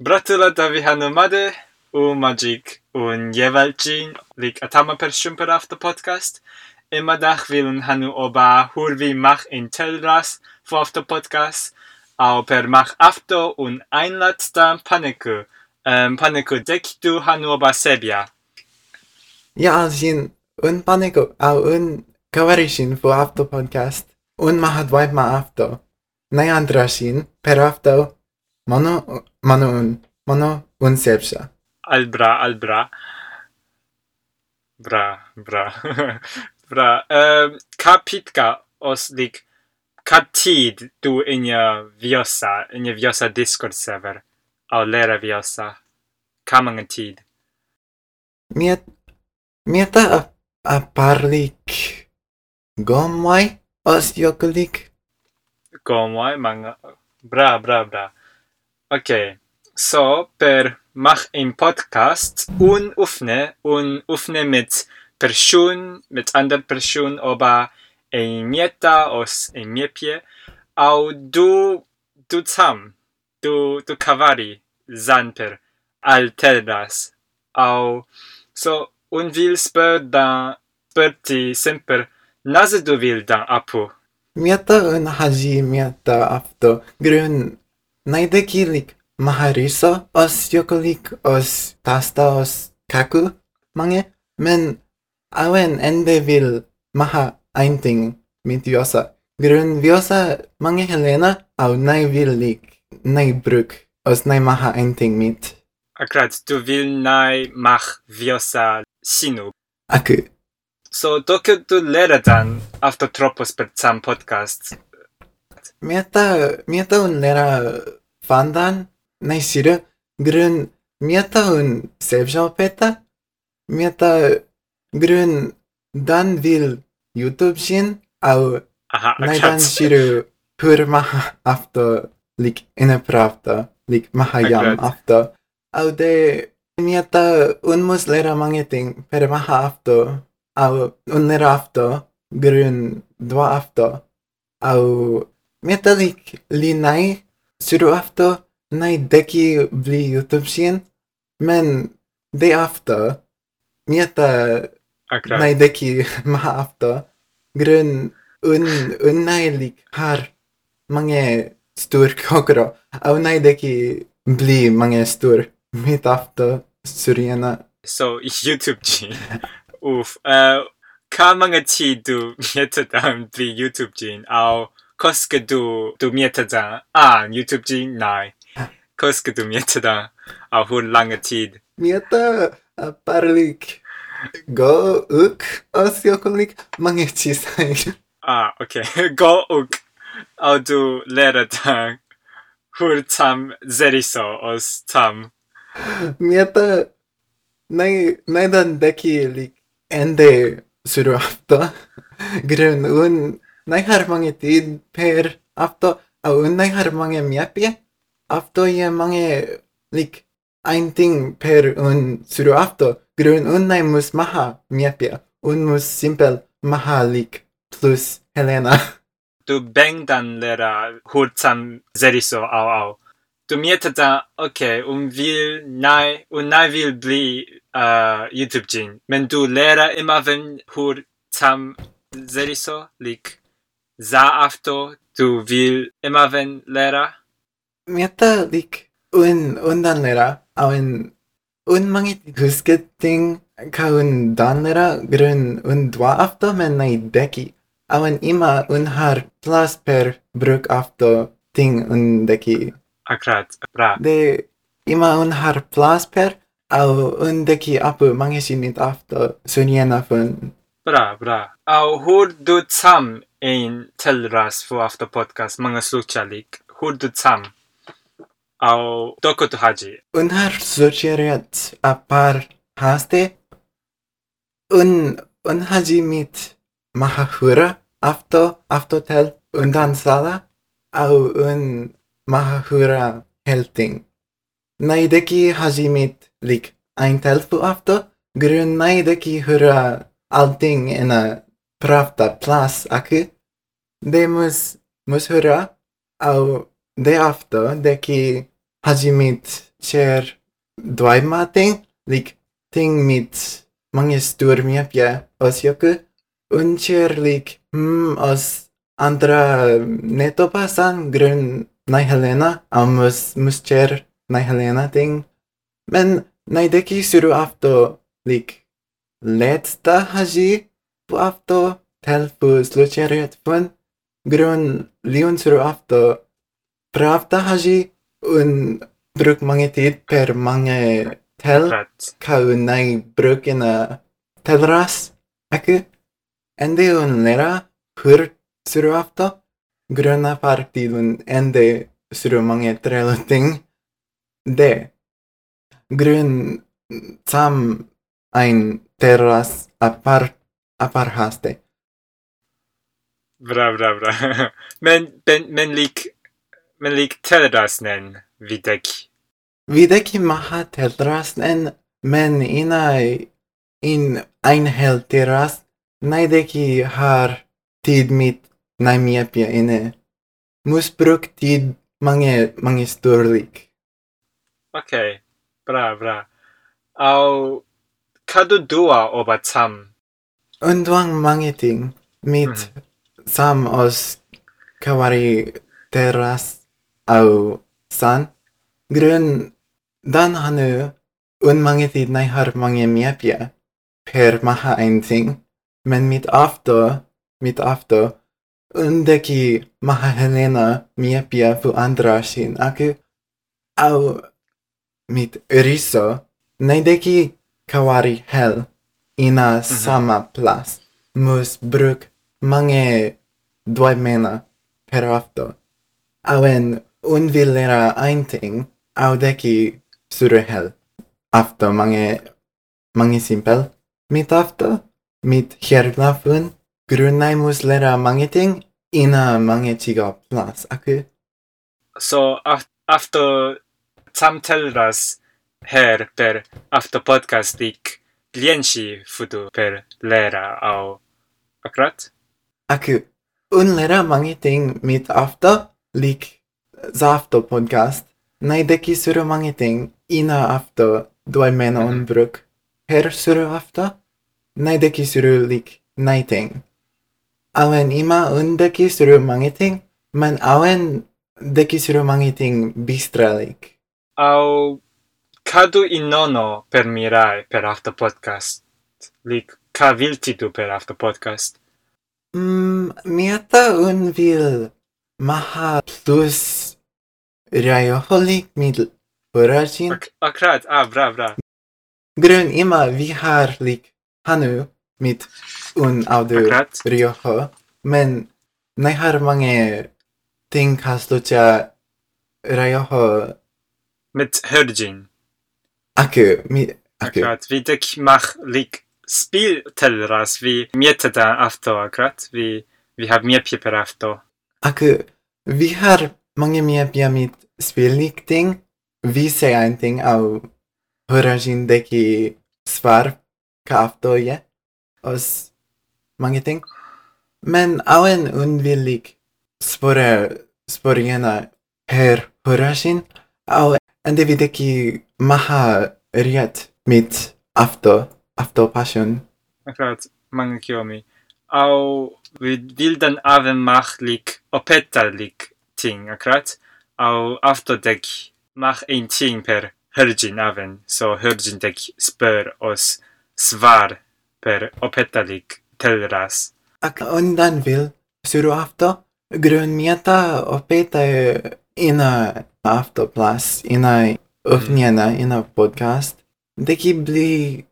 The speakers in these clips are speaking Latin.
Bratyla Dawihan Mady u Magic un Jewalcin lik atama per shumpera w to podcast. Imadach wilun hanu oba hurvi mach in telras w to podcast. Au per mach afto un einlatsta paniku. Um, paniku dekitu hanu oba sebia. Ja alzin un paniku au un kawarishin w afto podcast. Un mahadwaj ma afto. Najandrashin per afto Mano, mano un, mano un sepsa. Al bra, al bra. Bra, bra. Um, kapitka os lik katid du inia viosa, inia viosa Discord server. Au lera viosa. Kamang tid. Miet, mieta a, a parlik gomwai os yokulik. Gomwai manga. Bra, bra, bra. Okay. So, per mach im Podcast un öffne un öffne mit Person, mit anderer Person über ein Mieta aus ein Miepje. Au du, du zam, du, du kavari, sanper, alteras. Au, so, un will per dann, per ti semper, nase du will dann apu. Mieta un haji mieta afto grün naideki lik mahariso os yokolik os tasta os kaku mange. Men awen ende vil maha einting mit viosa grun viosa mange helena au nai vil lik nai bruk os nai maha einting mit. Akrat du vil nai mach viosa sinu. Aku. So doke du lera dan after tropos per podcast. Mieta, mieta un lera Fandan, nei siru grun mjata un sevja opeta mjata grun dan vil youtube sin au Aha, nei dan siru pur maha afto lik ene prafta lik mahayam afto. Au de mjata un mus lera mangeting per maha afto au un lera afto grun dua afto. Au mjata lik linai, Ser du ofta? nej, Deki blir jätteuppkänd. Typ men det ofta. mieta Akkurat. nej, Deki maha ofta. grön un, unnailig har många stor kakor. Av nej, Deki blir många stor mitt after Suriana. Så Youtube-jin, uff. Eh, uh, kan många tid du mieta dem blir Youtube-jin, Kost că du, du mietet da. Ah, in YouTube G? Nein. Kost că du mietet da. Auf hun lange Tid. Miete, parlik. Go, uk, osjokulik, mangechi sein. Ah, okay. Go, uk. Au du lehret da. Hur tam zeriso os tam. Miete, nej, nej den deki lik ende suru afta. Grön un най-харман의 딘 페르 after au най-харман의 мяпе after jemang의 lik ein Ding per un sur after grün un nei muss maha мяпе un muss simpel maha lik plus Helena. Du beng dann lera hurzam seriso au au. Du miete da, okay, un vil nai, un nai vil bli äh, uh, YouTube jin. Men du lera immer wenn hurzam seriso lik. Za afto du vil ima ven lera? Mieta lik un un dan lera au en un mange husket ting ka un dan lera grun un dwa afto men nai deki. Au en ima un har plus per bruk afto ting un deki. Akrat bra de ima un har plus per au un deki apu mange sinit afto suniena fun. Bra bra. Au hur du tam intelrasfluaf të podcast më nga suqalik, hurdëcam, au toko të haji. În har societat apar haste, în, în haji mit mahahura, afto, aftotel, în dansala, au în mahahura helting. Naideki hajimit lik, ein telfu afto, grun naideki hura alting ena prata plats aqui, demos mus höra au de afto de ki hajimit cher dwai matin lik ting mit mangestur mia pia osioku un cher lik mm, os andra hmm, neto pasan grön nai helena amus mus cher nai helena ting. Men nai deki suru afto lik letta haji after Telfus luceret fân lion liunsru after pravda haji un bruk mange tid per mange tel ka unai brukina telras aku ende un lera hur suru after gröna farktidun ende suru mange trela ting de. Grön sam ein terras apart aparhaste. Bra, bra, bra. men, ben, men lik, men lik telrasnen videki. Videki maha telrasnen men inai in einhelteras naideki har tid mit naimiepia ine. Musbruk tid mange, mange sturlik. Okay, bra, bra. Au, kadu dua obatsam Unduang mangiting mit mm. sam os kawari terras au san. Grön dan hanu un mangitit nai har mange miepia per maha einting. Men mit afto mit afto undeki maha helena miepia fu andra shin aku au mit riso nei deki kawari hel. Ina mm -hmm. sama plas. Mus bruk mange dwajmena per afto. Awen un lera ainting, en ting, audeki surehel. Afto mange, mange simpel. mit afto, mit herlafun, grunai mus lera mange ting, ina mange tiga plas, aku. So, afto samtelras her per afto podcastik lienci futu per lera au akrat? Aku un lera mange ting mit after lik zafto podcast nai deki suru mange ting ina after doi mena un bruk. Per suru after nai deki suru lik nai ting awen ima un deki suru mange ting man awen deki suru mange ting bistralik au cadu in nono per mirai per after podcast. Lic caviltitu per after podcast. Mm, miata un vil maha plus raioholic mil voragin. Ak akrat, ah, bra, bra. Grun ima viharlik hanu mit un audu akrat. rioho, men nehar mange tinkas lucha raioho. Mit hörgin. Ak, mi, ak. Akurat. Widek machlik spil teraz. Vi mietada afto akurat. Vi, vi har mer papper afto. Ak, vi har många mer pyramid spelriktning. Vi säger en ingenting av Horajindeki svar ka afto je. Och många ting. Men av en undvillig spårgena här Horajin av andeviteki maha riet mit afto afto passion. Akrat mangakyomi au vildan ave machlik opetalik ting akrat au afto dek mach ein ting per hergin aven so hergin dek spör os svar per opetalik telras ak ondan vil suru afto grön mieta opeta ina Afterplus, ina Ovnjena, ina mhm. podcast, neki bili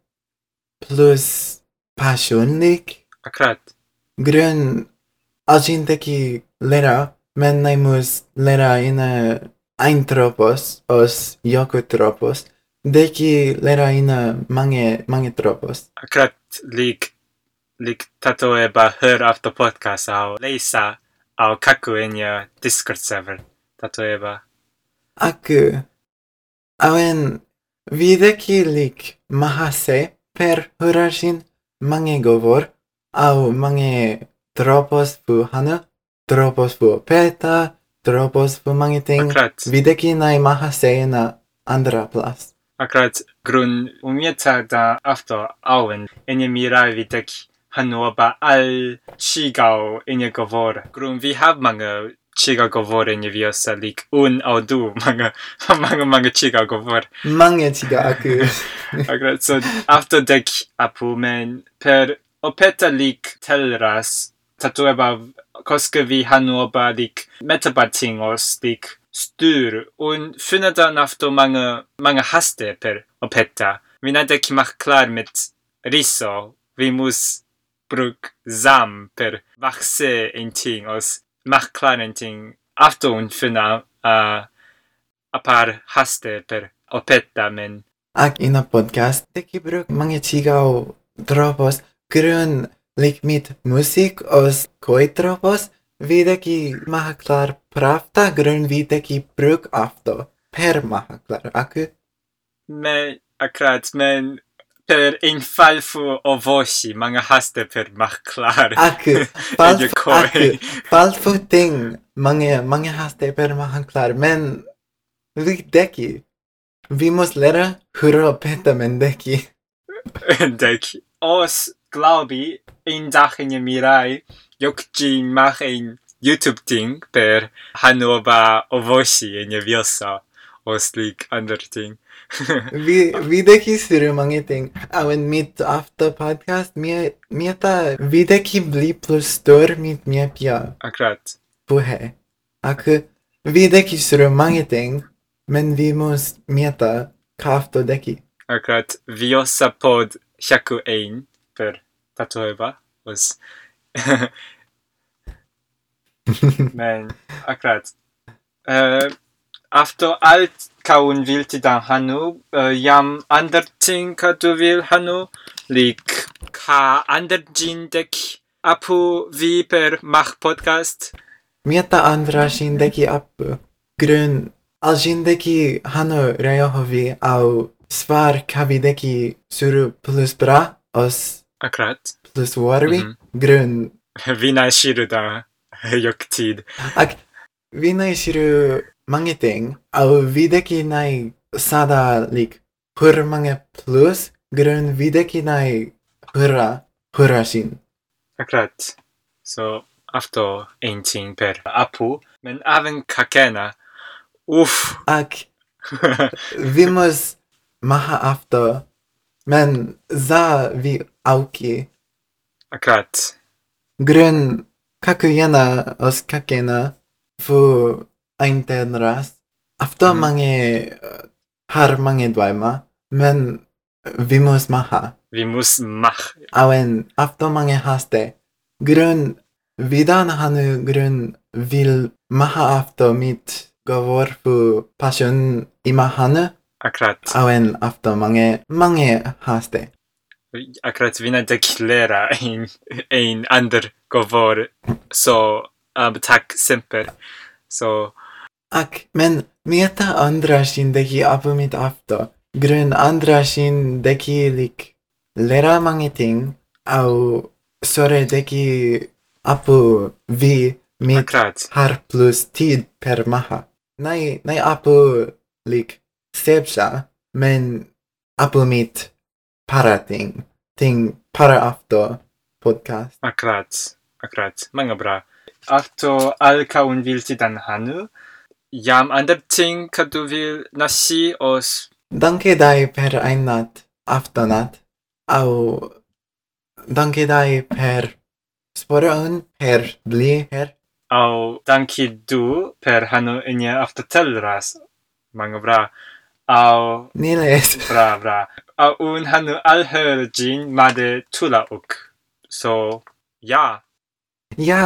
plus pasjonlik. Akrat. Grön, alxin teki lera, men najmus lera ina eintropos, os jokotropos, deki lera ina mange, mange tropos. Akrat lik, lik tatoeba hör after podcast au leisa au kaku in your Discord server. tatoeba. Aku awen videkilik mahase per hurashin mange govor au mange tropos pu hanu tropos pu peta tropos pu mange ting videki nai mahase na andra plas. Akrat, grun umieta da afto awen ene mirai videki hanoba al chigao ene govor. Grun vi hav mange 違う語法で指をさり、un au du, mange, mange, mange 違う語法。Mange 違う Alltså, after däck apumen per opeta lik tellras, tatueba koskevi hanoba lik metabatingos lik styr und findet dann after mange, mange haste per opeta. Mina däck mach klar mit riso, vi mus bruk zam per vaxe inting os marknaden after ungefär uh, ett par haster per opetta men Ak ina podcast tekibruk mangicigaw tropos grön likmit musik os koi tropos videki mahaklar pravta grön videki bruk afto per mahaklar aku? Me akrat men per infalfo ovosi mangahaste per maklar. Ak, falfo, ak, falfo ting mange, haste per maklar. Men vi deki. Vi måste lära hur att peta men deki. deki. Os glaubi in dagen e mirai jokjin mach en YouTube ting per Hanova ovosi en je wilsa. Os lik ander ting. Vi we videki suru mangeting. I went meet after podcast. Mia mia ta videki bli plus tur mit mia pia. Akrat. Puhe. Ak vi videki suru mangeting. Men vimos mi ta kafto deki. Akrat viosa pod shaku ein per tatoeba was Men akrat. Uh, after alt kaun vilti da Hanu, eh, Yam Andertin vil Hanu, Lik Ka Anderjindek Apu Viper Mach Podcast. Mieta Andra Shindeki Apu, Grön deki Hanu Rejohovi au Svar Kavideki Suru plus Bra os Akrat plus Warvi, mm -hmm. Grön. Vina Shiruda Yoktid. Ak, Vina Shiru mange mangeting au nei sada lik hur mange plus grön nei hurra hurrashin. Akkurat. So afto entin per apu men aven kakena. Uff. Ak. Vimus maha afto men za vi auki. Akkurat. Grön kakuyena os kakena fu aintenras. Αυτό mm. mange eh, har mange drömmar, men eh, vi måste maha. Vi måste maha. Även αυτό mange haste. Grund, vidan har nu grund vill maha efter mitt gavor för passion ima hanu. Akkurat. Även efter mange, mange haste. Akkurat, vi deklara en, en ander gavor så um, tack semper. Så so, ak men mieta andra shin deki apu mit after grun andra shin deki lik lera mange ting au sore deki apu vi mit har plus tid per maha. Nai, nai apu lik sebsa, men apu mit para ting, ting para afto podcast. Akkurat. Akkurat. Manga bra. Afto alka un vilti dan hanu. jam ander ting ka du vil nasi os. Danke dai per ein nat aftonat au danke dai per sporon per bli per. Au danki du per hanu enia aftotelras mangovra au. Niles bra bra. Au un hanu alherjin made tulauk so ja. Ja